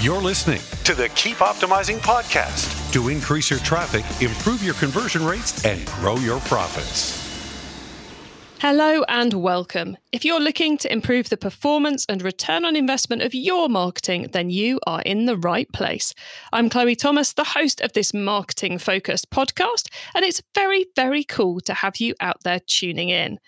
You're listening to the Keep Optimizing podcast to increase your traffic, improve your conversion rates, and grow your profits. Hello and welcome. If you're looking to improve the performance and return on investment of your marketing, then you are in the right place. I'm Chloe Thomas, the host of this marketing focused podcast, and it's very, very cool to have you out there tuning in.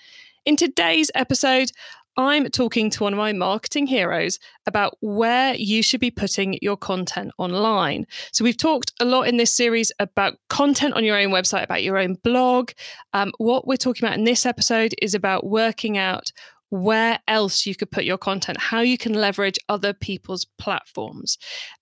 In today's episode, I'm talking to one of my marketing heroes about where you should be putting your content online. So, we've talked a lot in this series about content on your own website, about your own blog. Um, what we're talking about in this episode is about working out where else you could put your content, how you can leverage other people's platforms.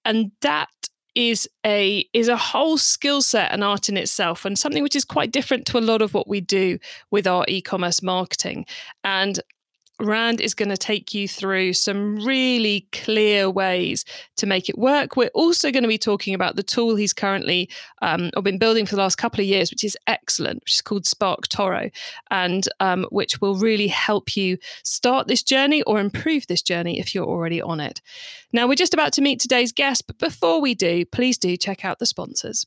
And that is a is a whole skill set and art in itself and something which is quite different to a lot of what we do with our e-commerce marketing and Rand is going to take you through some really clear ways to make it work. We're also going to be talking about the tool he's currently um, or been building for the last couple of years, which is excellent, which is called SparkToro, and um, which will really help you start this journey or improve this journey if you're already on it. Now, we're just about to meet today's guest, but before we do, please do check out the sponsors.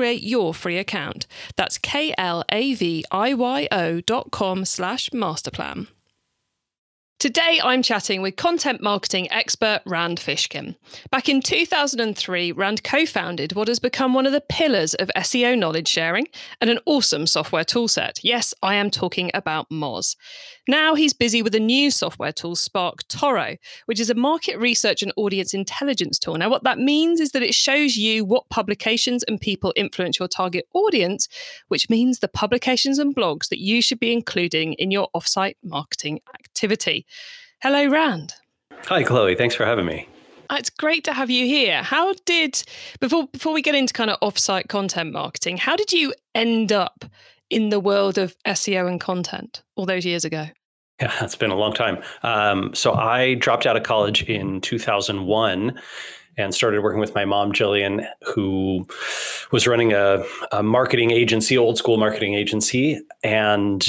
create your free account. That's K-L-A-V-I-Y-O dot com slash masterplan. Today, I'm chatting with content marketing expert Rand Fishkin. Back in 2003, Rand co founded what has become one of the pillars of SEO knowledge sharing and an awesome software toolset. Yes, I am talking about Moz. Now he's busy with a new software tool, SparkToro, which is a market research and audience intelligence tool. Now, what that means is that it shows you what publications and people influence your target audience, which means the publications and blogs that you should be including in your offsite marketing activity. Hello, Rand. Hi, Chloe. Thanks for having me. Uh, it's great to have you here. How did before before we get into kind of offsite content marketing, how did you end up in the world of SEO and content all those years ago? Yeah, it's been a long time. Um, so I dropped out of college in 2001 and started working with my mom, Jillian, who was running a, a marketing agency, old school marketing agency. And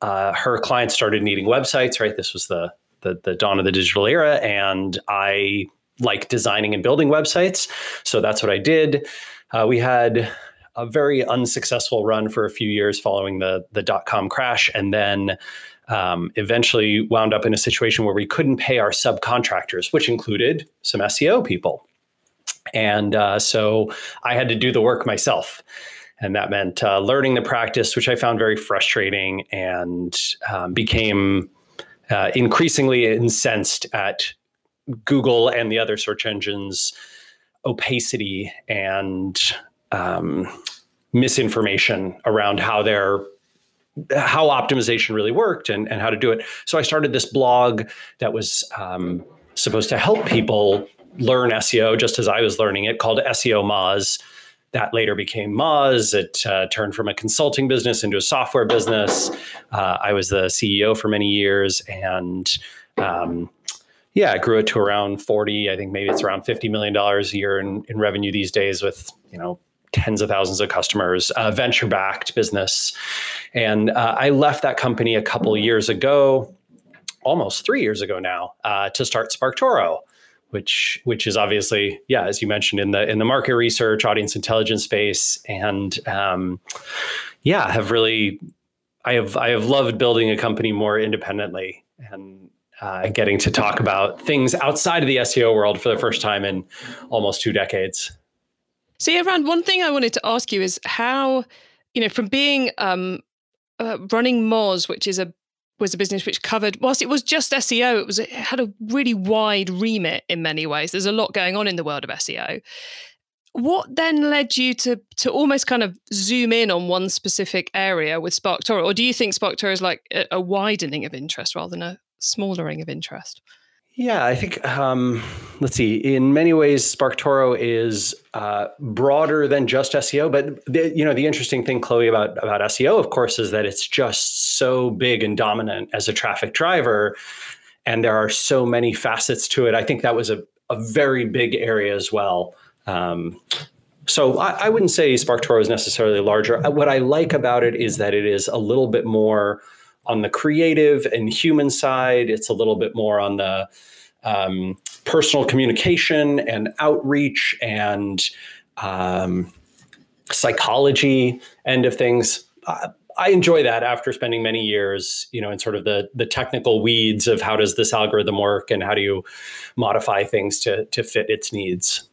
uh, her clients started needing websites, right? This was the, the, the dawn of the digital era. And I like designing and building websites. So that's what I did. Uh, we had a very unsuccessful run for a few years following the the dot com crash, and then um, eventually wound up in a situation where we couldn't pay our subcontractors, which included some SEO people. And uh, so I had to do the work myself. And that meant uh, learning the practice, which I found very frustrating and um, became uh, increasingly incensed at Google and the other search engines' opacity and um, misinformation around how their how optimization really worked and, and how to do it. So I started this blog that was um, supposed to help people learn SEO just as I was learning it, called SEO Moz. That later became Moz. It uh, turned from a consulting business into a software business. Uh, I was the CEO for many years, and um, yeah, I grew it to around 40. I think maybe it's around $50 million a year in, in revenue these days with, you know, tens of thousands of customers, uh, venture backed business. And uh, I left that company a couple years ago, almost three years ago now, uh, to start SparkToro. Which, which is obviously, yeah, as you mentioned in the in the market research, audience intelligence space, and um, yeah, have really, I have I have loved building a company more independently and uh, getting to talk about things outside of the SEO world for the first time in almost two decades. So, yeah, Rand, one thing I wanted to ask you is how, you know, from being um, uh, running Moz, which is a was a business which covered, whilst it was just SEO, it was it had a really wide remit in many ways. There's a lot going on in the world of SEO. What then led you to to almost kind of zoom in on one specific area with SparkToro, or do you think SparkToro is like a, a widening of interest rather than a smoldering of interest? Yeah, I think um, let's see. In many ways, SparkToro is uh, broader than just SEO. But the, you know, the interesting thing, Chloe, about about SEO, of course, is that it's just so big and dominant as a traffic driver, and there are so many facets to it. I think that was a a very big area as well. Um, so I, I, wouldn't say SparkToro is necessarily larger. What I like about it is that it is a little bit more on the creative and human side. It's a little bit more on the um, personal communication and outreach and um, psychology end of things. I, I enjoy that after spending many years, you know, in sort of the the technical weeds of how does this algorithm work and how do you modify things to to fit its needs.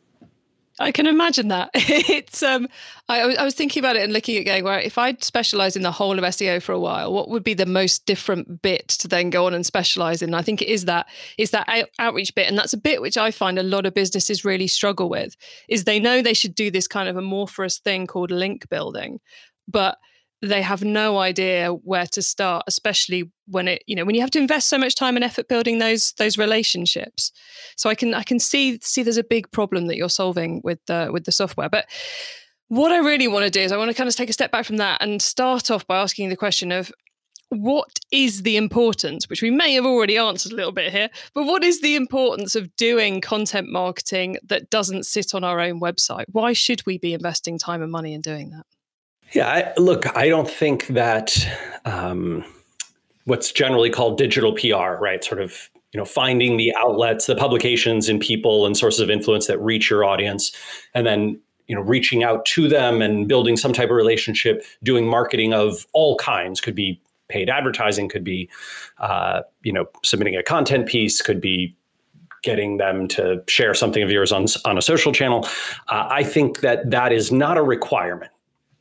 I can imagine that. it's um, I, I, was thinking about it and looking at going where if I'd specialize in the whole of SEO for a while, what would be the most different bit to then go on and specialize in? I think it is that is that out, outreach bit, and that's a bit which I find a lot of businesses really struggle with. Is they know they should do this kind of amorphous thing called link building, but they have no idea where to start especially when it you know when you have to invest so much time and effort building those those relationships so i can i can see see there's a big problem that you're solving with the with the software but what i really want to do is i want to kind of take a step back from that and start off by asking the question of what is the importance, which we may have already answered a little bit here, but what is the importance of doing content marketing that doesn't sit on our own website? Why should we be investing time and money in doing that? Yeah, I, look, I don't think that um, what's generally called digital PR, right? Sort of, you know, finding the outlets, the publications, and people and sources of influence that reach your audience, and then you know, reaching out to them and building some type of relationship, doing marketing of all kinds could be paid advertising, could be, uh, you know, submitting a content piece, could be getting them to share something of yours on on a social channel. Uh, I think that that is not a requirement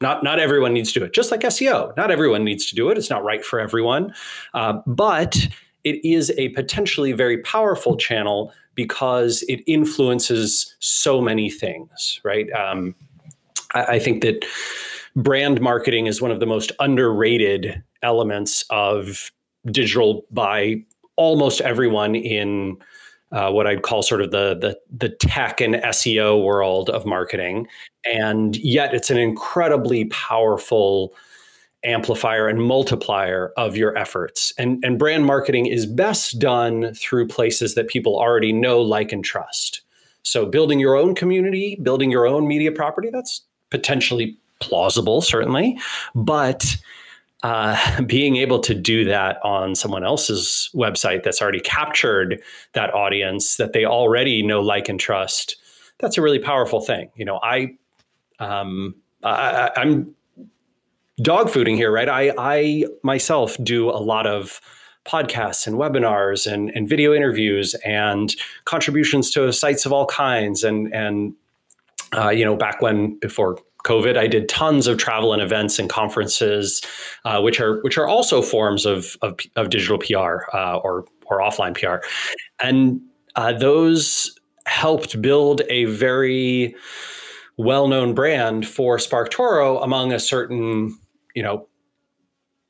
not not everyone needs to do it. Just like SEO, not everyone needs to do it. It's not right for everyone, uh, but it is a potentially very powerful channel because it influences so many things. Right? Um, I, I think that brand marketing is one of the most underrated elements of digital by almost everyone in uh, what I'd call sort of the, the the tech and SEO world of marketing, and yet it's an incredibly powerful amplifier and multiplier of your efforts. And and brand marketing is best done through places that people already know, like, and trust. So building your own community, building your own media property, that's potentially plausible, certainly, but uh, being able to do that on someone else's website that's already captured that audience that they already know, like, and trust, that's a really powerful thing. You know, I, um, I, I'm dog fooding here, right? I, I myself do a lot of podcasts and webinars and, and video interviews and contributions to sites of all kinds. And, and uh, you know, back when before COVID, I did tons of travel and events and conferences, uh, which are which are also forms of of, of digital PR uh, or or offline PR, and uh, those helped build a very well-known brand for SparkToro among a certain you know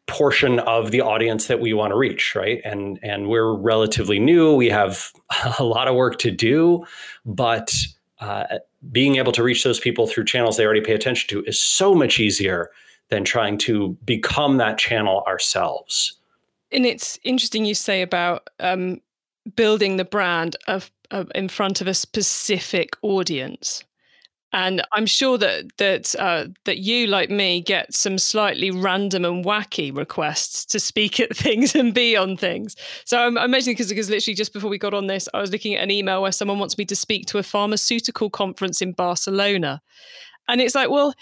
portion of the audience that we want to reach right? And and we're relatively new. We have a lot of work to do but uh, being able to reach those people through channels they already pay attention to is so much easier than trying to become that channel ourselves. And it's interesting you say about um, building the brand of, of, in front of a specific audience. And I'm sure that that uh, that you, like me, get some slightly random and wacky requests to speak at things and be on things. So I'm, I'm mentioning because because literally just before we got on this, I was looking at an email where someone wants me to speak to a pharmaceutical conference in Barcelona, and it's like, well,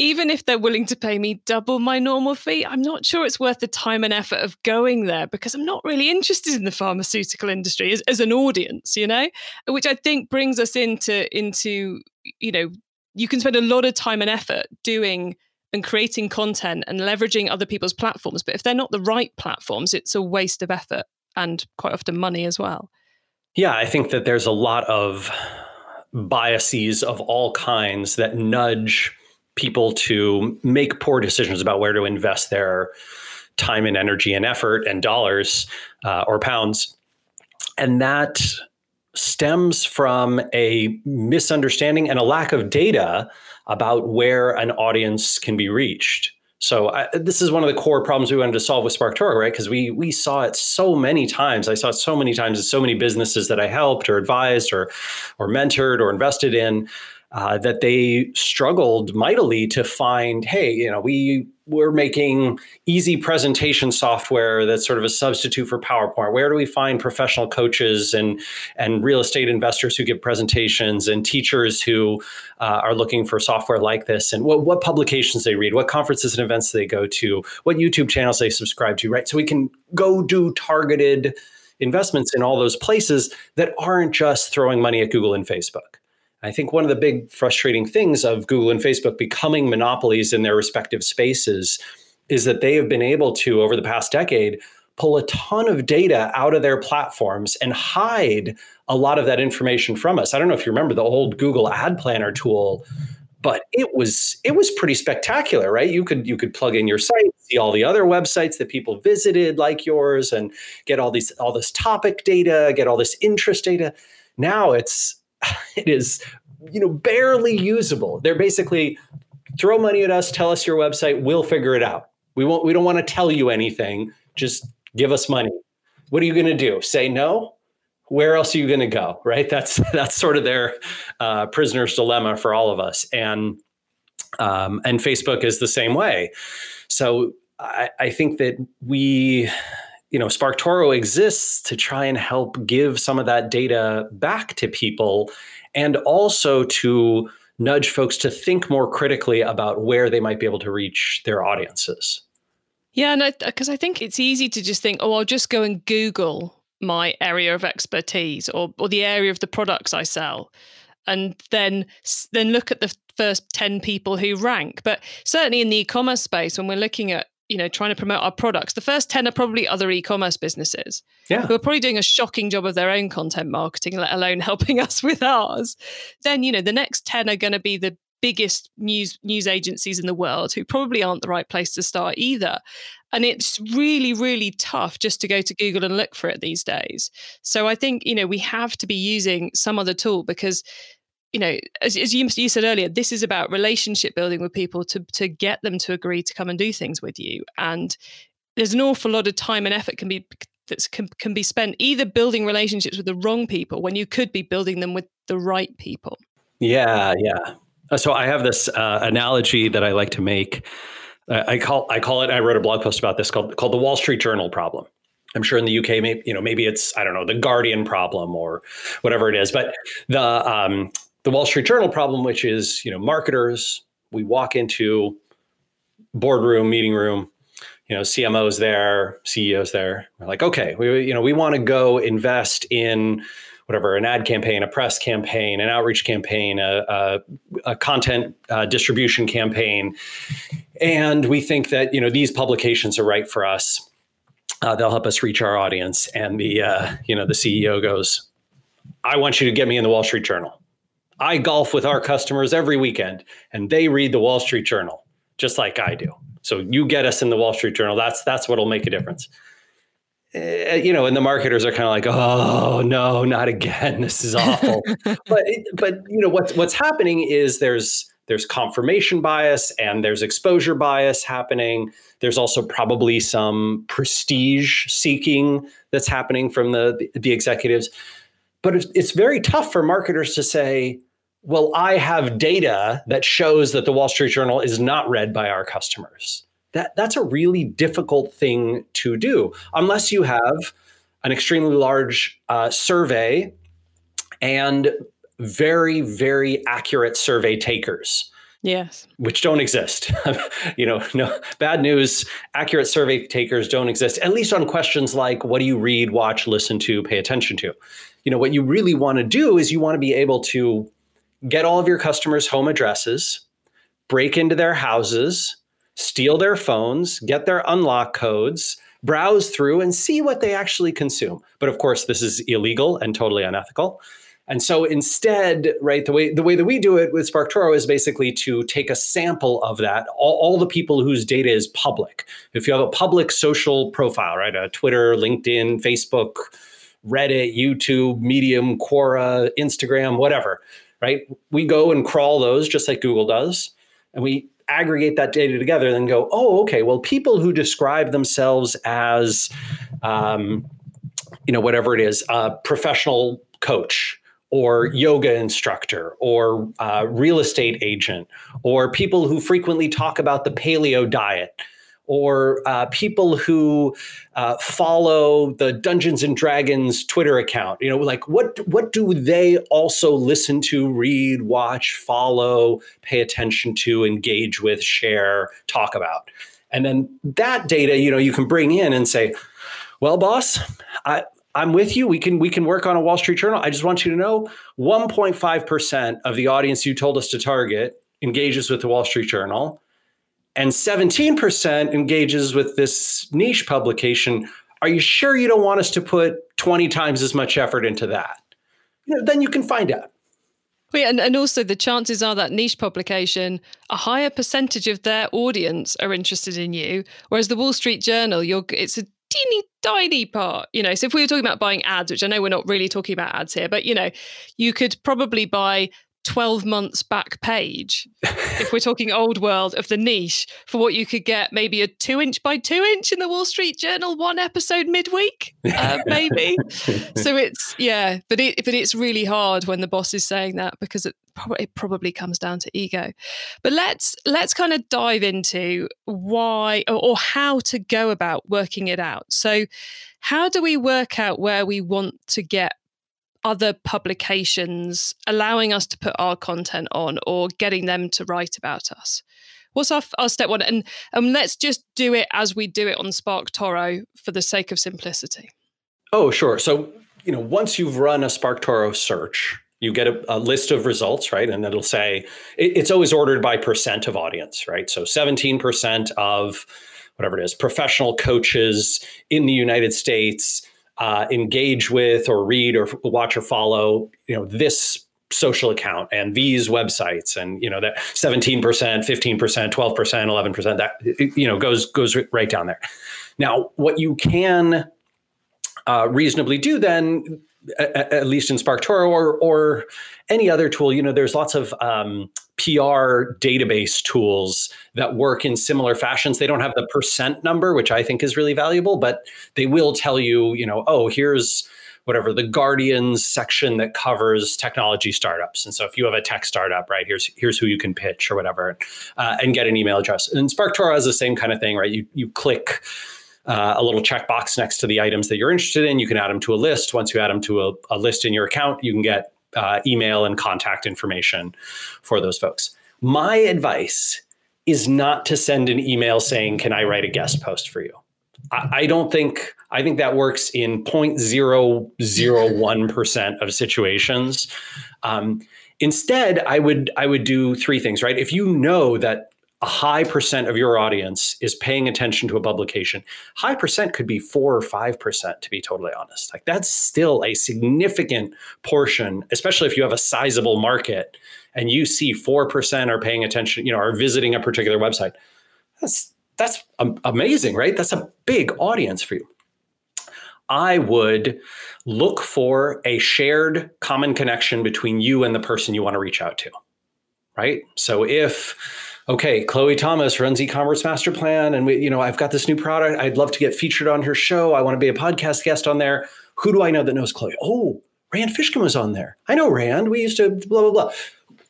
even if they're willing to pay me double my normal fee, I'm not sure it's worth the time and effort of going there because I'm not really interested in the pharmaceutical industry as, as an audience, you know, which I think brings us into into you know you can spend a lot of time and effort doing and creating content and leveraging other people's platforms, but if they're not the right platforms, it's a waste of effort and quite often money as well. Yeah, I think that there's a lot of biases of all kinds that nudge people to make poor decisions about where to invest their time and energy and effort and dollars uh, or pounds. And that stems from a misunderstanding and a lack of data about where an audience can be reached. So I, this is one of the core problems we wanted to solve with SparkToro, right? Because we we saw it so many times. I saw it so many times in so many businesses that I helped or advised or or mentored or invested in uh, that they struggled mightily to find. Hey, you know, we we're making easy presentation software that's sort of a substitute for PowerPoint. Where do we find professional coaches and and real estate investors who give presentations and teachers who uh, are looking for software like this? And what what publications they read, what conferences and events they go to, what YouTube channels they subscribe to, right? So we can go do targeted investments in all those places that aren't just throwing money at Google and Facebook. I think one of the big frustrating things of Google and Facebook becoming monopolies in their respective spaces is that they have been able to, over the past decade, pull a ton of data out of their platforms and hide a lot of that information from us. I don't know if you remember the old Google Ad Planner tool, but it was it was pretty spectacular, right? You could you could plug in your site, see all the other websites that people visited like yours and get all these all this topic data, get all this interest data. Now it's it is you know barely usable. They're basically throw money at us, tell us your website, we'll figure it out. We won't we don't want to tell you anything. Just give us money. What are you going to do? Say no? Where else are you going to go? Right? That's that's sort of their uh, prisoner's dilemma for all of us. And um, and Facebook is the same way. So I, I think that we you know, SparkToro exists to try and help give some of that data back to people and also to nudge folks to think more critically about where they might be able to reach their audiences. Yeah, and because I, I, think it's easy to just think, oh, I'll just go and Google my area of expertise or or the area of the products I sell, and then then look at the first ten people who rank. But certainly in the e-commerce space, when we're looking at you know trying to promote our products. The first 10 are probably other e-commerce businesses yeah. who are probably doing a shocking job of their own content marketing let alone helping us with ours. Then you know the next 10 are going to be the biggest news news agencies in the world who probably aren't the right place to start either. And it's really really tough just to go to google and look for it these days. So i think you know we have to be using some other tool because you know, as, as you, you said earlier, this is about relationship building with people to to get them to agree to come and do things with you. And there's an awful lot of time and effort can be that can, can be spent either building relationships with the wrong people when you could be building them with the right people. Yeah, yeah. Uh, so I have this uh, analogy that I like to make. I call I call it. I wrote a blog post about this called called the Wall Street Journal problem. I'm sure in the UK, maybe you know, maybe it's I don't know the Guardian problem or whatever it is. But the um, the Wall Street Journal problem, which is, you know, marketers, we walk into boardroom, meeting room, you know, CMOs there, CEOs there. We're like, okay, we, you know, we want to go invest in whatever, an ad campaign, a press campaign, an outreach campaign, a, a, a content uh, distribution campaign. And we think that, you know, these publications are right for us. Uh, they'll help us reach our audience. And the, uh, you know, the CEO goes, I want you to get me in the Wall Street Journal. I golf with our customers every weekend and they read the Wall Street Journal just like I do. So you get us in the Wall Street Journal. That's that's what'll make a difference. Uh, you know, and the marketers are kind of like, "Oh no, not again! This is awful." but but you know what's what's happening is there's there's confirmation bias and there's exposure bias happening. There's also probably some prestige seeking that's happening from the the executives. But it's, it's very tough for marketers to say, well, I have data that shows that the Wall Street Journal is not read by our customers. That, that's a really difficult thing to do unless you have an extremely large uh, survey and very, very accurate survey takers. Yes. Which don't exist. you know, no bad news, accurate survey takers don't exist, at least on questions like what do you read, watch, listen to, pay attention to. You know, what you really want to do is you want to be able to get all of your customers' home addresses, break into their houses, steal their phones, get their unlock codes, browse through and see what they actually consume. But of course, this is illegal and totally unethical. And so instead, right, the way the way that we do it with SparkToro is basically to take a sample of that, all, all the people whose data is public. If you have a public social profile, right, a Twitter, LinkedIn, Facebook, Reddit, YouTube, Medium, Quora, Instagram, whatever, right? We go and crawl those just like Google does, and we aggregate that data together and then go, oh, okay, well, people who describe themselves as, um, you know, whatever it is, a professional coach or yoga instructor or uh, real estate agent or people who frequently talk about the paleo diet or uh, people who uh, follow the Dungeons and Dragons Twitter account. You know, like what what do they also listen to, read, watch, follow, pay attention to, engage with, share, talk about, and then that data, you know, you can bring in and say, well, boss, I, I'm with you. We can we can work on a Wall Street Journal. I just want you to know 1.5% of the audience you told us to target engages with the Wall Street Journal and 17% engages with this niche publication. Are you sure you don't want us to put 20 times as much effort into that? You know, then you can find out. Yeah, and, and also the chances are that niche publication, a higher percentage of their audience are interested in you, whereas the Wall Street Journal, you're it's a teeny tiny part, you know. So if we were talking about buying ads, which I know we're not really talking about ads here, but you know, you could probably buy 12 months back page if we're talking old world of the niche for what you could get maybe a two inch by two inch in the wall street journal one episode midweek? Uh, maybe. So it's yeah but it but it's really hard when the boss is saying that because it, it probably comes down to ego. But let's let's kind of dive into why or, or how to go about working it out. So how do we work out where we want to get other publications allowing us to put our content on or getting them to write about us? What's our, our step one? And um, let's just do it as we do it on SparkToro for the sake of simplicity. Oh, sure. So, you know, once you've run a SparkToro search, you get a, a, list of results, right? And it'll say it, it's always ordered by percent of audience, right? So 17% of whatever it is, professional coaches in the United States uh, engage with or read or watch or follow, you know, this social account and these websites and you know that 17% 15% 12% 11% that you know goes goes right down there. Now what you can uh, reasonably do then at, at least in SparkToro or or any other tool you know there's lots of um, PR database tools that work in similar fashions. They don't have the percent number, which I think is really valuable, but they will tell you, you know, oh, here's whatever the Guardian's section that covers technology startups. And so if you have a tech startup, right, here's here's who you can pitch or whatever, uh, and get an email address. And SparkToro has the same kind of thing, right? You you click. Uh, a little checkbox next to the items that you're interested in. You can add them to a list. Once you add them to a, a list in your account, you can get uh, email and contact information for those folks. My advice is not to send an email saying, Can I write a guest post for you? I, I don't think, I think that works in 0.001% of situations. Um, instead, I would, I would do three things, right? If you know that a high percent of your audience is paying attention to a publication. High percent could be four or five percent, to be totally honest. Like that's still a significant portion, especially if you have a sizable market and you see four percent are paying attention, you know, are visiting a particular website. That's that's amazing, right? That's a big audience for you. I would look for a shared common connection between you and the person you want to reach out to. Right? So if okay, Chloe Thomas runs e-commerce master plan, and we, you know, I've got this new product. I'd love to get featured on her show. I want to be a podcast guest on there. Who do I know that knows Chloe? Oh, Rand Fishkin was on there. I know Rand. We used to blah blah blah.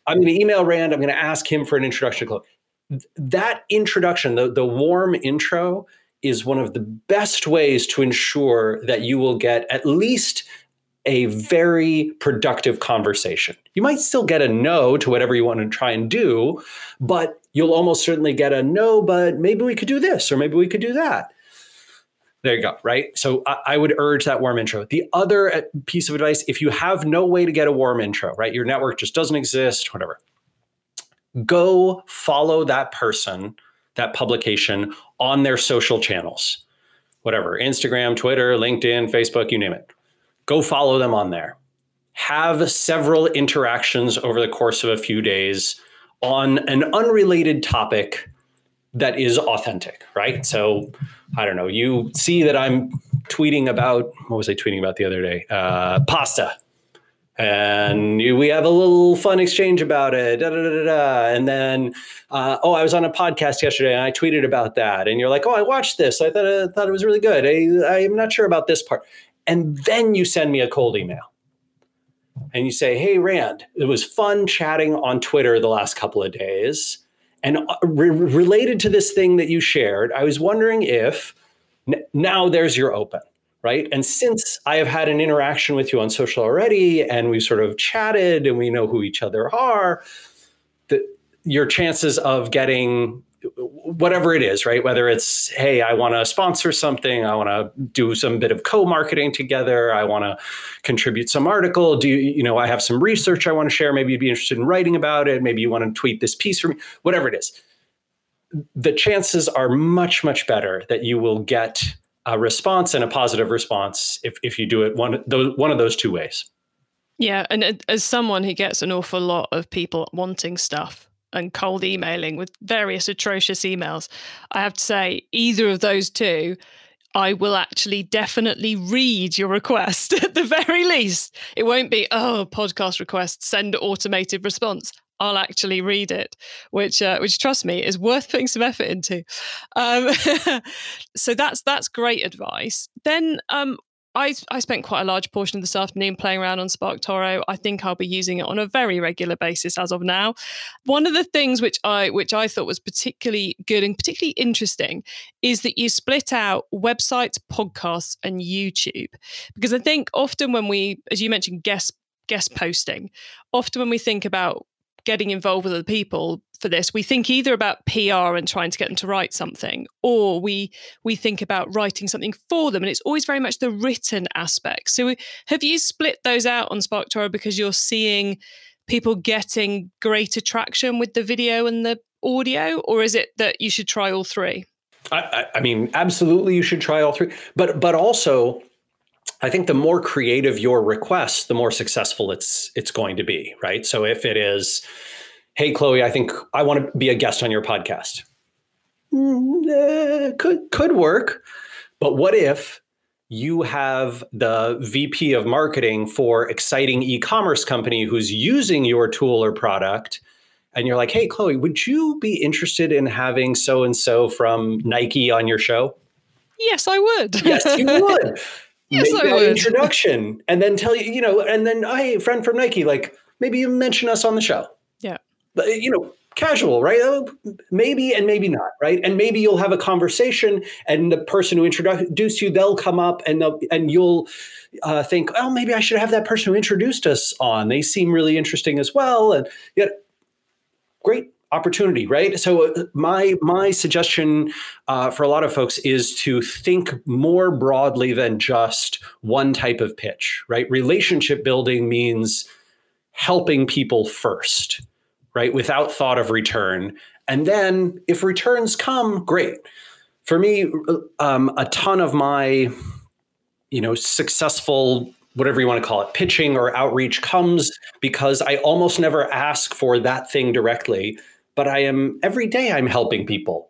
I'm going to email Rand. I'm going to ask him for an introduction to Chloe. That introduction, the, the warm intro, is one of the best ways to ensure that you will get at least a very productive conversation. You might still get a no to whatever you want to try and do, but you'll almost certainly get a no, but maybe we could do this or maybe we could do that. There you go, right? So I, would urge that warm intro. The other uh, piece of advice if you have no way to get a warm intro, right? Your network just doesn't exist, whatever, go follow that person, that publication on their social channels, whatever Instagram, Twitter, LinkedIn, Facebook, you name it go follow them on there. Have several interactions over the course of a few days on an unrelated topic that is authentic, right? So I don't know, you see that I'm tweeting about what was I tweeting about the other day? Uh, pasta. And we have a little fun exchange about it, da, da, da, and then, uh, oh, I was on a podcast yesterday and I tweeted about that, and you're like, oh, I watched this, I thought I thought it was really good. I, I'm not sure about this part, and then you send me a cold email, and you say, hey, Rand, it was fun chatting on Twitter the last couple of days. And uh, re- related to this thing that you shared, I was wondering if n- now there's your open, right? And since I have had an interaction with you on social already, and we've sort of chatted and we know who each other are, that your chances of getting whatever it is, right? Whether it's, hey, I want to sponsor something, I want to do some bit of co-marketing together, I want to contribute some article. Do you, you know, I have some research I want to share. Maybe you'd be interested in writing about it. Maybe you want to tweet this piece for me, whatever it is. The chances are much, much better that you will get a response and a positive response if, if you do it one, those, one of those two ways. Yeah. And as someone who gets an awful lot of people wanting stuff, and cold emailing with various atrocious emails, I have to say, either of those two, I will actually definitely read your request at the very least. It won't be, oh, podcast request, send automated response. I'll actually read it, which, uh, which trust me, is worth putting some effort into. Um, so that's that's great advice. Then um, I, I spent quite a large portion of this afternoon playing around on SparkToro. I think I'll be using it on a very regular basis as of now. One of the things which I which I thought was particularly good and particularly interesting is that you split out websites, podcasts, and YouTube. Because I think often when we, as you mentioned, guest guest posting, often when we think about getting involved with other people for this we think either about pr and trying to get them to write something or we we think about writing something for them and it's always very much the written aspect. So have you split those out on SparkToro because you're seeing people getting greater traction with the video and the audio or is it that you should try all three? I, I mean absolutely you should try all three but but also I think the more creative your request, the more successful it's it's going to be, right? So if it is, hey Chloe, I think I want to be a guest on your podcast, mm, eh, could could work, but what if you have the VP of marketing for exciting e-commerce company who's using your tool or product? And you're like, hey, Chloe, would you be interested in having so and so from Nike on your show? Yes, I would. yes, you would. Yes, make that introduction and then tell you, you know, and then, hey, friend from Nike, like maybe you mention us on the show. Yeah. But, you know, casual, right? Oh, maybe and maybe not, right? And maybe you'll have a conversation, and the person who introduced you, they'll come up, and they'll, and you'll uh, think, oh, maybe I should have that person who introduced us on. They seem really interesting as well, and yet, great opportunity right? So uh, my my suggestion uh, for a lot of folks is to think more broadly than just one type of pitch right? Relationship building means helping people first right without thought of return. And then if returns come great. For me uh, um, a ton of my you know successful whatever you want to call it pitching or outreach comes because i almost never ask for that thing directly but I am every day I'm helping people.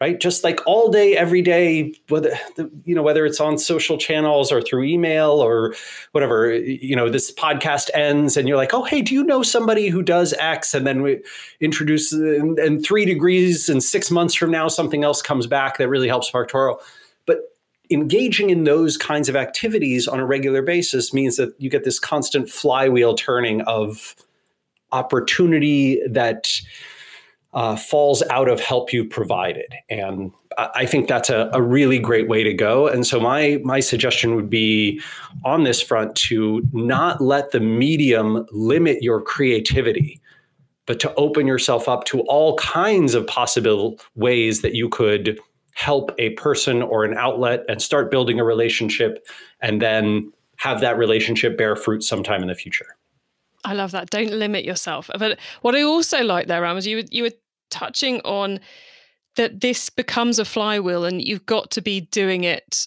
Right? Just like all day, every day, whether you know, whether it's on social channels or through email or whatever, you know, this podcast ends and you're like, oh, hey, do you know somebody who does X? And then we introduce and, three degrees and six months from now, something else comes back that really helps SparkToro. But engaging in those kinds of activities on a regular basis means that you get this constant flywheel turning of opportunity that uh, falls out of help you provided. And I think that's a, a, really great way to go. And so my my suggestion would be on this front to not let the medium limit your creativity, but to open yourself up to all kinds of possible ways that you could help a person or an outlet and start building a relationship and then have that relationship bear fruit sometime in the future. I love that. Don't limit yourself. But what I also like there, Rand, is you you were touching on that this becomes a flywheel and you've got to be doing it.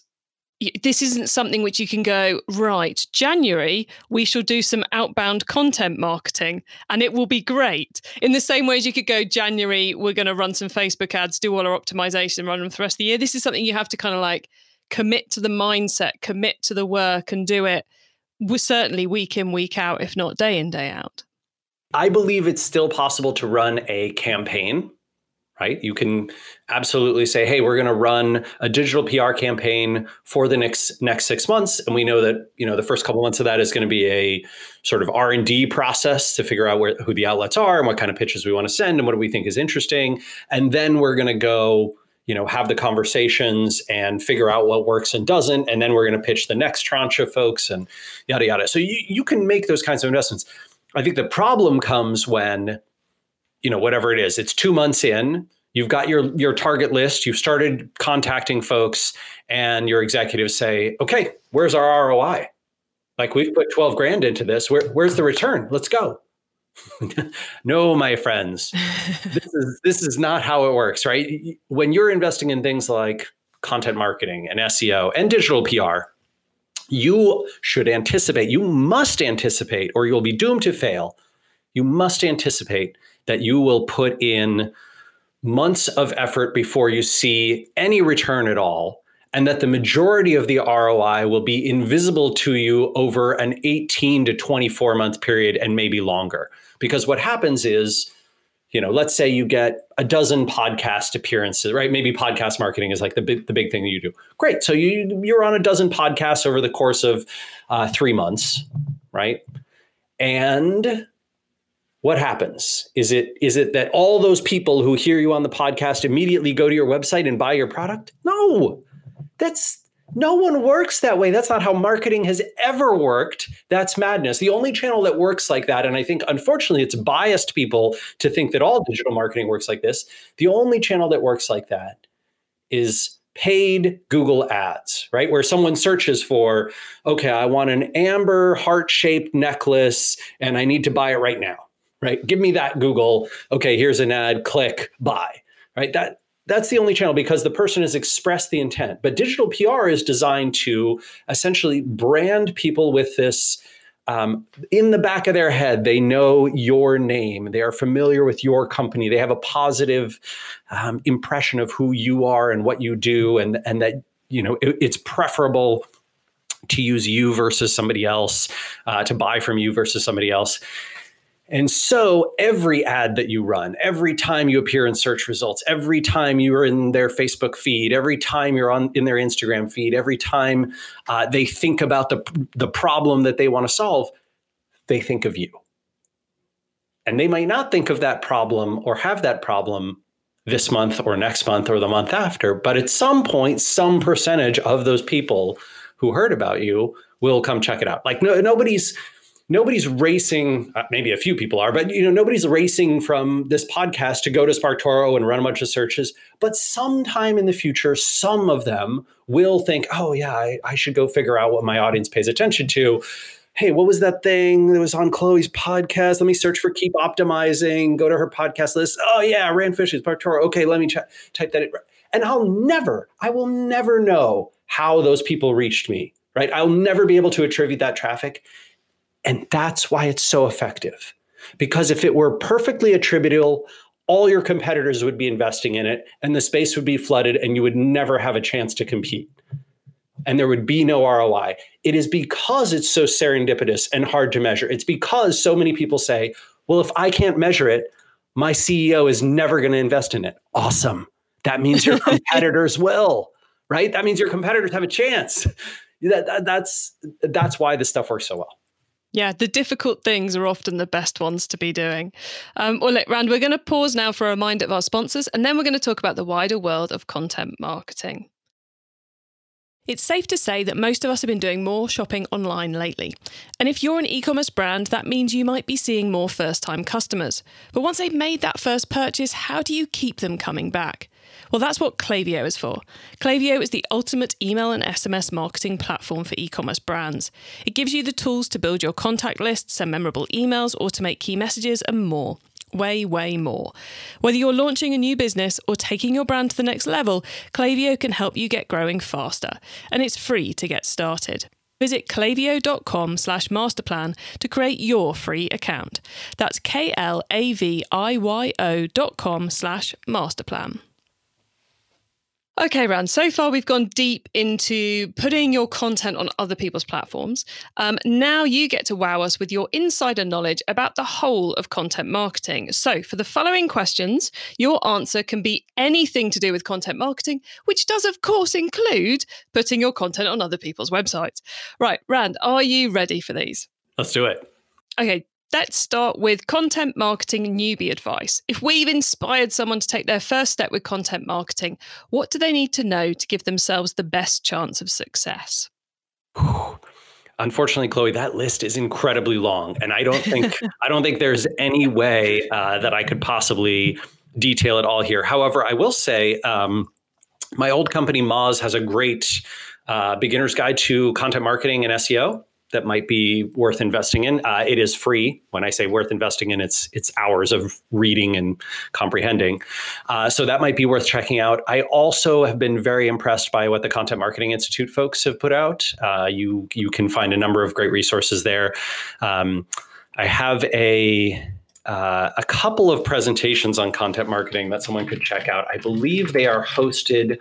This isn't something which you can go right january we shall do some outbound content marketing and it will be great. In the same way as you could go january we're going to run some facebook ads do all our optimization run them for the rest of the year. This is something you have to kind of like commit to the mindset commit to the work and do it we're certainly week in week out if not day in day out i believe it's still possible to run a campaign right? You can absolutely say, "Hey, we're going to run a digital PR campaign for the next next 6 months." And we know that, you know, the first couple months of that is going to be a sort of R&D process to figure out where who the outlets are and what kind of pitches we want to send and what do we think is interesting. And then we're going to go you know have the conversations and figure out what works and doesn't and then we're going to pitch the next tranche of folks and yada yada so you, you can make those kinds of investments i think the problem comes when you know whatever it is it's two months in you've got your your target list you've started contacting folks and your executives say okay where's our roi like we've put 12 grand into this Where, where's the return? Let's go. No my friends. This is this is not how it works right? When you're investing in things like content marketing and seo and digital pr you should anticipate you must anticipate or you'll be doomed to fail you must anticipate that you will put in months of effort before you see any return at all, and that the majority of the ROI will be invisible to you over an 18 to 24 month period and maybe longer. Because what happens is, you know, let's say you get a dozen podcast appearances, right? Maybe podcast marketing is like the big, the big thing that you do. Great. So you you're on a dozen podcasts over the course of uh, three months, right? And what happens? Is it is it that all those people who hear you on the podcast immediately go to your website and buy your product? No. That's no one works that way. That's not how marketing has ever worked. That's madness. The only channel that works like that, and I think unfortunately it's biased people to think that all digital marketing works like this. The only channel that works like that is paid Google ads, right? Where someone searches for, okay, I want an amber heart shaped necklace and I need to buy it right now right? Give me that Google. Okay, here's an ad, click, buy, right? That that's the only channel because the person has expressed the intent. But digital PR is designed to essentially brand people with this um, in the back of their head. They know your name. They are familiar with your company. They have a positive um, impression of who you are and what you do, and and that you know it, it's preferable to use you versus somebody else, uh, to buy from you versus somebody else. And so every ad that you run, every time you appear in search results, every time you're in their Facebook feed, every time you're on in their Instagram feed, every time uh, they think about the, the problem that they want to solve, they think of you. And they might not think of that problem or have that problem this month or next month or the month after, but at some point, some percentage of those people who heard about you will come check it out. Like no, nobody's nobody's racing uh, maybe a few people are but you know nobody's racing from this podcast to go to sparktoro and run a bunch of searches. But sometime in the future some of them will think oh yeah I, I should go figure out what my audience pays attention to. Hey what was that thing that was on chloe's podcast? Let me search for keep optimizing go to her podcast list. Oh yeah rand fish's sparktoro okay let me ch- type that in. And i'll never i will never know how those people reached me right? I'll never be able to attribute that traffic and that's why it's so effective. Because if it were perfectly attributable, all your competitors would be investing in it and the space would be flooded and you would never have a chance to compete. And there would be no ROI. It is because it's so serendipitous and hard to measure. It's because so many people say, well, if I can't measure it, my CEO is never going to invest in it. Awesome. That means your competitors will, right? That means your competitors have a chance. That, that, that's that's why this stuff works so well. Yeah, the difficult things are often the best ones to be doing. Um, well, look, Rand, we're going to pause now for a reminder of our sponsors, and then we're going to talk about the wider world of content marketing. It's safe to say that most of us have been doing more shopping online lately. And if you're an e commerce brand, that means you might be seeing more first time customers. But once they've made that first purchase, how do you keep them coming back? Well, that's what Klaviyo is for. Klaviyo is the ultimate email and SMS marketing platform for e commerce brands. It gives you the tools to build your contact lists, send memorable emails, automate key messages, and more way, way more. Whether you're launching a new business or taking your brand to the next level, Klaviyo can help you get growing faster. And it's free to get started. Visit klaviyo.com slash masterplan to create your free account. That's K-L-A-V-I-Y-O dot com slash masterplan. Okay, Rand, so far we've gone deep into putting your content on other people's platforms. Um, now you get to wow us with your insider knowledge about the whole of content marketing. So, for the following questions, your answer can be anything to do with content marketing, which does, of course, include putting your content on other people's websites. Right, Rand, are you ready for these? Let's do it. Okay, Let's start with content marketing newbie advice. If we've inspired someone to take their first step with content marketing, what do they need to know to give themselves the best chance of success? Unfortunately, Chloe, that list is incredibly long, and I don't think I don't think there's any way uh, that I could possibly detail it all here. However, I will say um, my old company Moz has a great uh, beginner's guide to content marketing and SEO that might be worth investing in. Uh, it is free. When I say worth investing in, it's it's hours of reading and comprehending. Uh, so that might be worth checking out. I also have been very impressed by what the Content Marketing Institute folks have put out. Uh, you you can find a number of great resources there. Um, I have a uh, a couple of presentations on content marketing that someone could check out. I believe they are hosted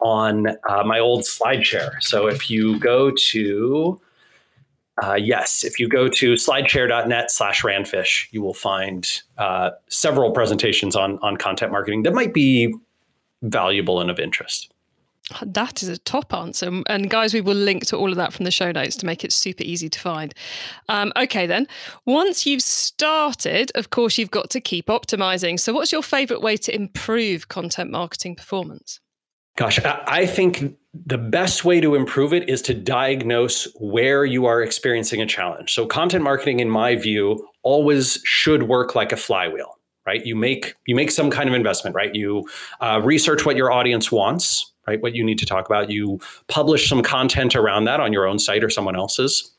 on uh, my old SlideShare. So if you go to uh, yes, if you go to slideshare.net slash randfish, you will find uh, several presentations on, on content marketing that might be valuable and of interest. That is a top answer. And guys, we will link to all of that from the show notes to make it super easy to find. Um, okay, then. Once you've started, of course, you've got to keep optimizing. So, what's your favorite way to improve content marketing performance? Gosh, I think the best way to improve it is to diagnose where you are experiencing a challenge. So content marketing in my view always should work like a flywheel, right? You make you make some kind of investment, right? You uh, research what your audience wants, right? What you need to talk about. You publish some content around that on your own site or someone else's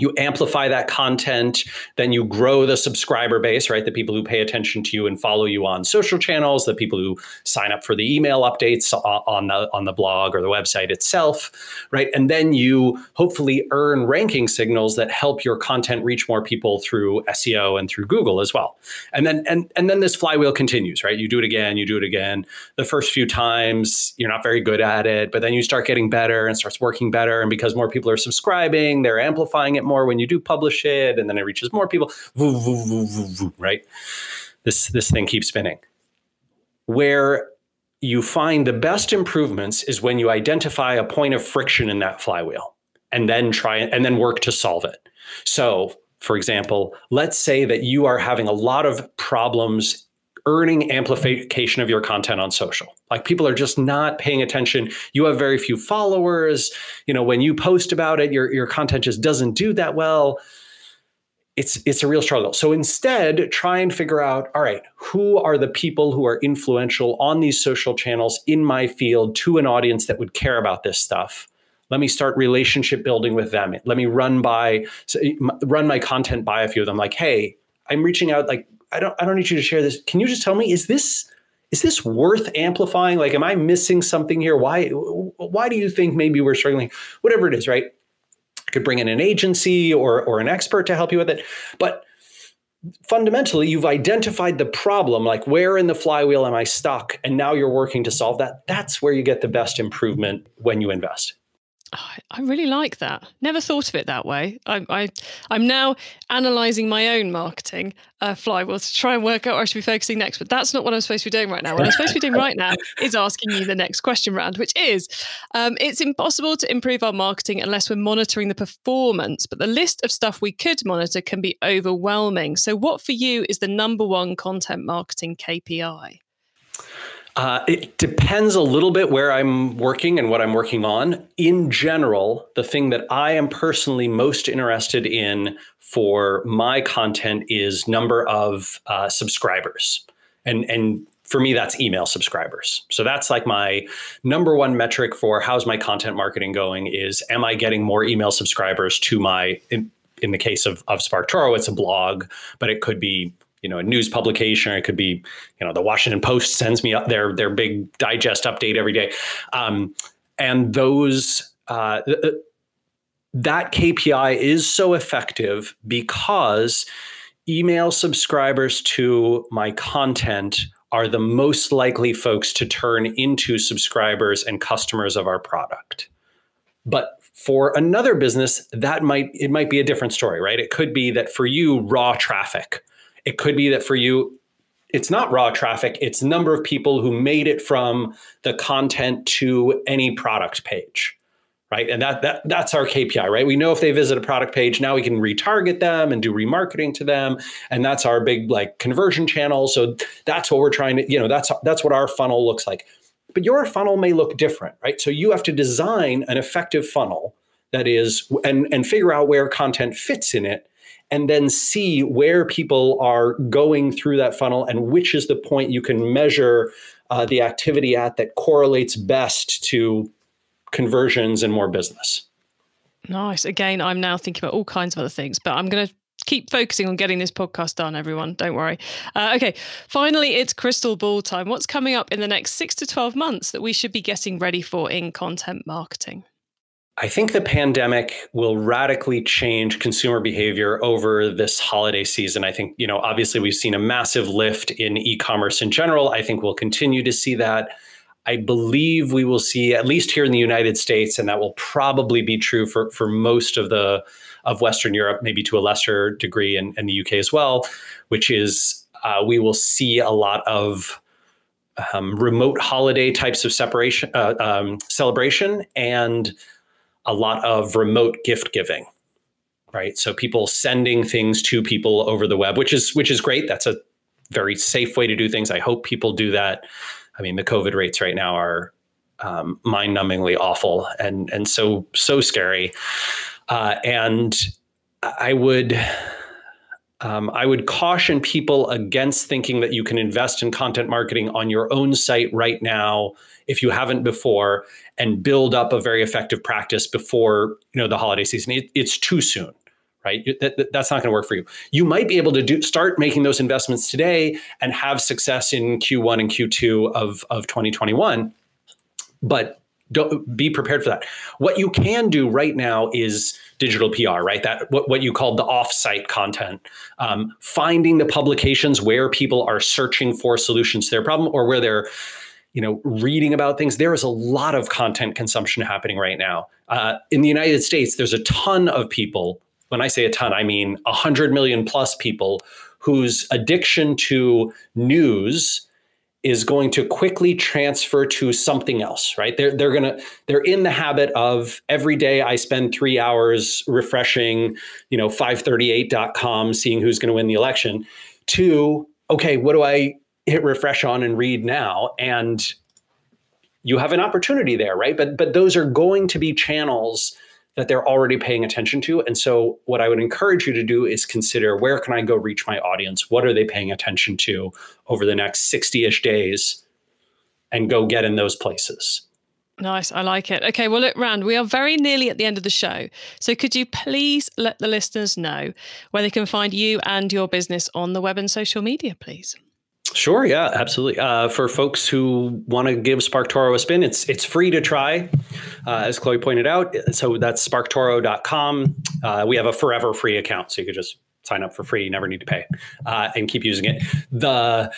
you amplify that content then you grow the subscriber base right? The people who pay attention to you and follow you on social channels the people who sign up for the email updates on the on the blog or the website itself right? And then you hopefully earn ranking signals that help your content reach more people through SEO and through Google as well. And then and and then this flywheel continues right? You do it again you do it again. The first few times you're not very good at it but then you start getting better and starts working better. And because more people are subscribing they're amplifying it more when you do publish it, and then it reaches more people. Voo, voo, voo, right? This this thing keeps spinning. Where you find the best improvements is when you identify a point of friction in that flywheel and then try and then work to solve it. So, for example, let's say that you are having a lot of problems earning amplification of your content on social. Like people are just not paying attention. You have very few followers. You know, when you post about it, your, your content just doesn't do that well. It's it's a real struggle. So instead, try and figure out, all right, who are the people who are influential on these social channels in my field to an audience that would care about this stuff? Let me start relationship building with them. Let me run by run my content by a few of them. Like, hey, I'm reaching out like I don't I don't need you to share this. Can you just tell me is this is this worth amplifying? Like, am I missing something here? Why why do you think maybe we're struggling? Whatever it is, right? I could bring in an agency or or an expert to help you with it, but fundamentally you've identified the problem like where in the flywheel am i stuck and now you're working to solve that that's where you get the best improvement when you invest I really like that. Never thought of it that way. I, I'm now analysing my own marketing uh, flywheel to try and work out where I should be focusing next. But that's not what I'm supposed to be doing right now. What I'm supposed to be doing right now is asking you the next question round, which is um, it's impossible to improve our marketing unless we're monitoring the performance. But the list of stuff we could monitor can be overwhelming. So, what for you is the number one content marketing KPI? Uh, it depends a little bit where I'm working and what I'm working on. In general, the thing that I am personally most interested in for my content is number of uh, subscribers, and and for me that's email subscribers. So that's like my number one metric for how's my content marketing going is am I getting more email subscribers to my in, in the case of of SparkToro, it's a blog, but it could be you know a news publication or it could be you know the washington post sends me up their their big digest update every day. Um, and those uh, that kpi is so effective because email subscribers to my content are the most likely folks to turn into subscribers and customers of our product. But for another business that might it might be a different story right? It could be that for you raw traffic it could be that for you, it's not raw traffic, it's number of people who made it from the content to any product page. Right. And that, that that's our KPI, right? We know if they visit a product page, now we can retarget them and do remarketing to them. And that's our big like conversion channel. So that's what we're trying to, you know, that's that's what our funnel looks like. But your funnel may look different, right? So you have to design an effective funnel that is and and figure out where content fits in it and then see where people are going through that funnel and which is the point you can measure uh, the activity at that correlates best to conversions and more business. Nice. Again, I'm now thinking about all kinds of other things, but I'm going to keep focusing on getting this podcast done, everyone. Don't worry. Uh, okay. Finally, it's crystal ball time. What's coming up in the next six to 12 months that we should be getting ready for in content marketing? I think the pandemic will radically change consumer behavior over this holiday season. I think, you know, obviously we've seen a massive lift in e commerce in general. I think we'll continue to see that. I believe we will see, at least here in the United States, and that will probably be true for, for most of the of Western Europe, maybe to a lesser degree, and, the UK as well, which is uh, we will see a lot of um, remote holiday types of separation uh, um, celebration and a lot of remote gift giving right? So people sending things to people over the web which is which is great. That's a very safe way to do things. I hope people do that. I mean the covid rates right now are um, mind-numbingly awful and and so so scary. Uh, and i would um, I would caution people against thinking that you can invest in content marketing on your own site right now if you haven't before and build up a very effective practice before you know the holiday season. It, it's too soon right? That, that, that's not going to work for you. You might be able to do start making those investments today and have success in q1 and q2 of, of 2021 but don't be prepared for that. What you can do right now is digital pr right that what, what you called the off-site content um, finding the publications where people are searching for solutions to their problem or where they're you know, reading about things. There is a lot of content consumption happening right now. Uh, in the United States, there's a ton of people. When I say a ton, I mean 100 million plus people whose addiction to news is going to quickly transfer to something else right? They're, they're gonna they're in the habit of every day i spend three hours refreshing you know 538.com seeing who's going to win the election to okay what do i hit refresh on and read now? And you have an opportunity there right? But but those are going to be channels that they're already paying attention to and so what i would encourage you to do is consider where can i go reach my audience what are they paying attention to over the next 60ish days and go get in those places Nice. I like it. Okay. Well, look, Rand, we are very nearly at the end of the show. So could you please let the listeners know where they can find you and your business on the web and social media, please? Sure, yeah, absolutely. Uh, for folks who want to give SparkToro a spin, it's it's free to try, uh, as Chloe pointed out. So that's sparktoro.com. Uh, we have a forever free account, so you could just sign up for free. You never need to pay uh, and keep using it. The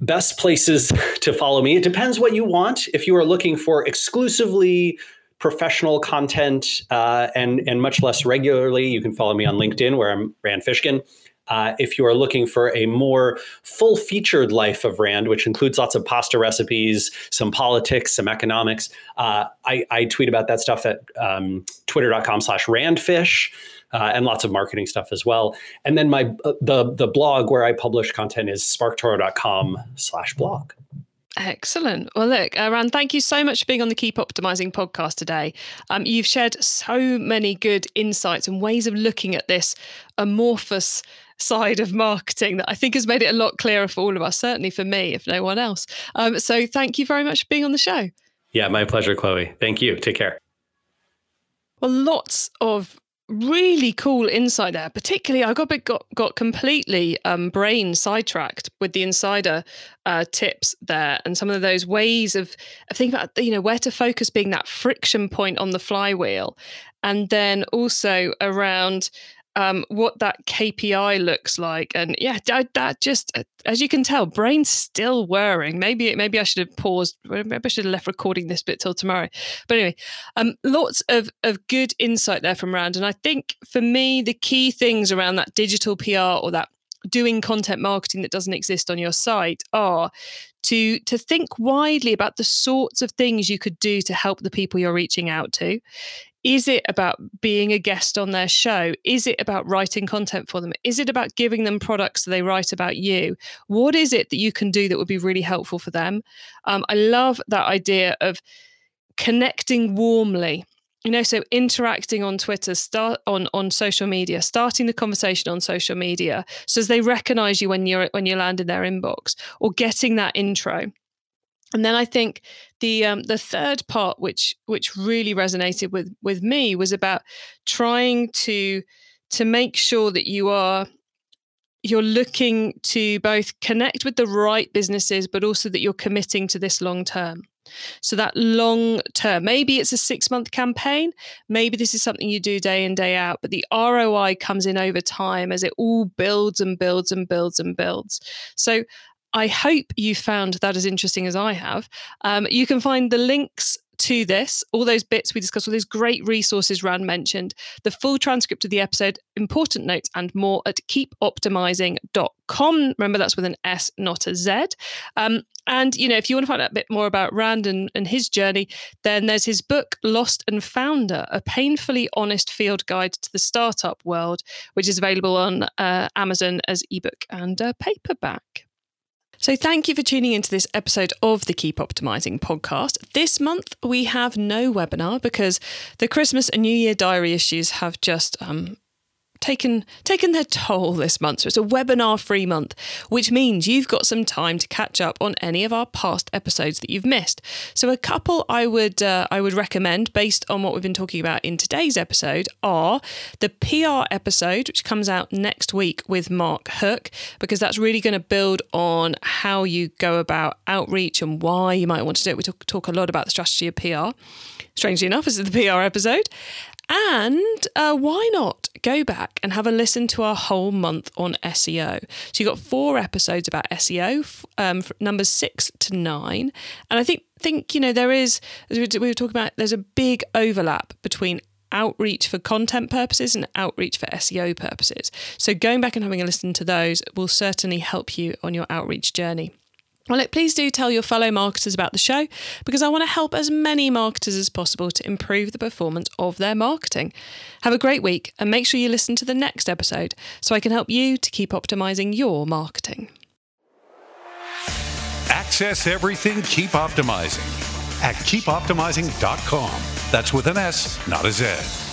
best places to follow me, it depends what you want. If you are looking for exclusively professional content uh, and, and much less regularly, you can follow me on LinkedIn, where I'm Rand Fishkin. Uh, if you are looking for a more full featured life of Rand, which includes lots of pasta recipes, some politics, some economics, uh, I, I, tweet about that stuff at um, twitter.com slash randfish. Uh, and lots of marketing stuff as well. And then my uh, the the blog where I publish content is sparktoro.com slash blog. Excellent. Well, look, uh, Rand, thank you so much for being on the Keep Optimizing podcast today. Um, you've shared so many good insights and ways of looking at this amorphous side of marketing that I think has made it a lot clearer for all of us, certainly for me, if no one else. Um, so thank you very much for being on the show. Yeah, my pleasure, Chloe. Thank you. Take care. Well, lots of really cool insight there. Particularly, I got got got completely um, brain sidetracked with the insider uh, tips there, and some of those ways of of thinking about you know where to focus being that friction point on the flywheel, and then also around um, what that KPI looks like. And yeah, that, that, just, uh, as you can tell, brain's still whirring. Maybe maybe I should have paused. Maybe I should have left recording this bit till tomorrow. But anyway, um, lots of of good insight there from Rand. And I think for me, the key things around that digital PR or that doing content marketing that doesn't exist on your site are to to think widely about the sorts of things you could do to help the people you're reaching out to is it about being a guest on their show? Is it about writing content for them? Is it about giving them products so they write about you? What is it that you can do that would be really helpful for them? Um, I love that idea of connecting warmly you know so interacting on twitter start on on social media starting the conversation on social media so as they recognize you when you're when you land in their inbox or getting that intro and then I think the um, the third part, which which really resonated with with me, was about trying to to make sure that you are you're looking to both connect with the right businesses, but also that you're committing to this long term. So that long term, maybe it's a six month campaign, maybe this is something you do day in, day out, but the ROI comes in over time as it all builds and builds and builds and builds. So I hope you found that as interesting as I have. Um, you can find the links to this, all those bits we discussed, all those great resources Rand mentioned, the full transcript of the episode, important notes, and more at keepoptimizing.com. Remember, that's with an S, not a Z. Um, and, you know, if you want to find out a bit more about Rand and, and his journey, then there's his book, Lost and Founder, a painfully honest field guide to the startup world, which is available on uh, Amazon as ebook and uh, paperback. So, thank you for tuning into this episode of the Keep Optimizing podcast. This month, we have no webinar because the Christmas and New Year diary issues have just um, taken taken their toll this month. So it's a webinar free month, which means you've got some time to catch up on any of our past episodes that you've missed. So a couple I would uh, I would recommend based on what we've been talking about in today's episode are the PR episode, which comes out next week with Mark Hook, because that's really going to build on how you go about outreach and why you might want to do it. We talk, talk a lot about the strategy of PR. Strangely enough, this is the PR episode. And uh, why not go back and have a listen to our whole month on SEO? So you've got four episodes about SEO, um, numbers six to nine, and I think think you know there is as we were talking about there's a big overlap between outreach for content purposes and outreach for SEO purposes. So going back and having a listen to those will certainly help you on your outreach journey. Well, look, please do tell your fellow marketers about the show because I want to help as many marketers as possible to improve the performance of their marketing. Have a great week and make sure you listen to the next episode so I can help you to keep optimizing your marketing. Access everything Keep Optimizing at keepoptimizing.com. That's with an S, not a Z.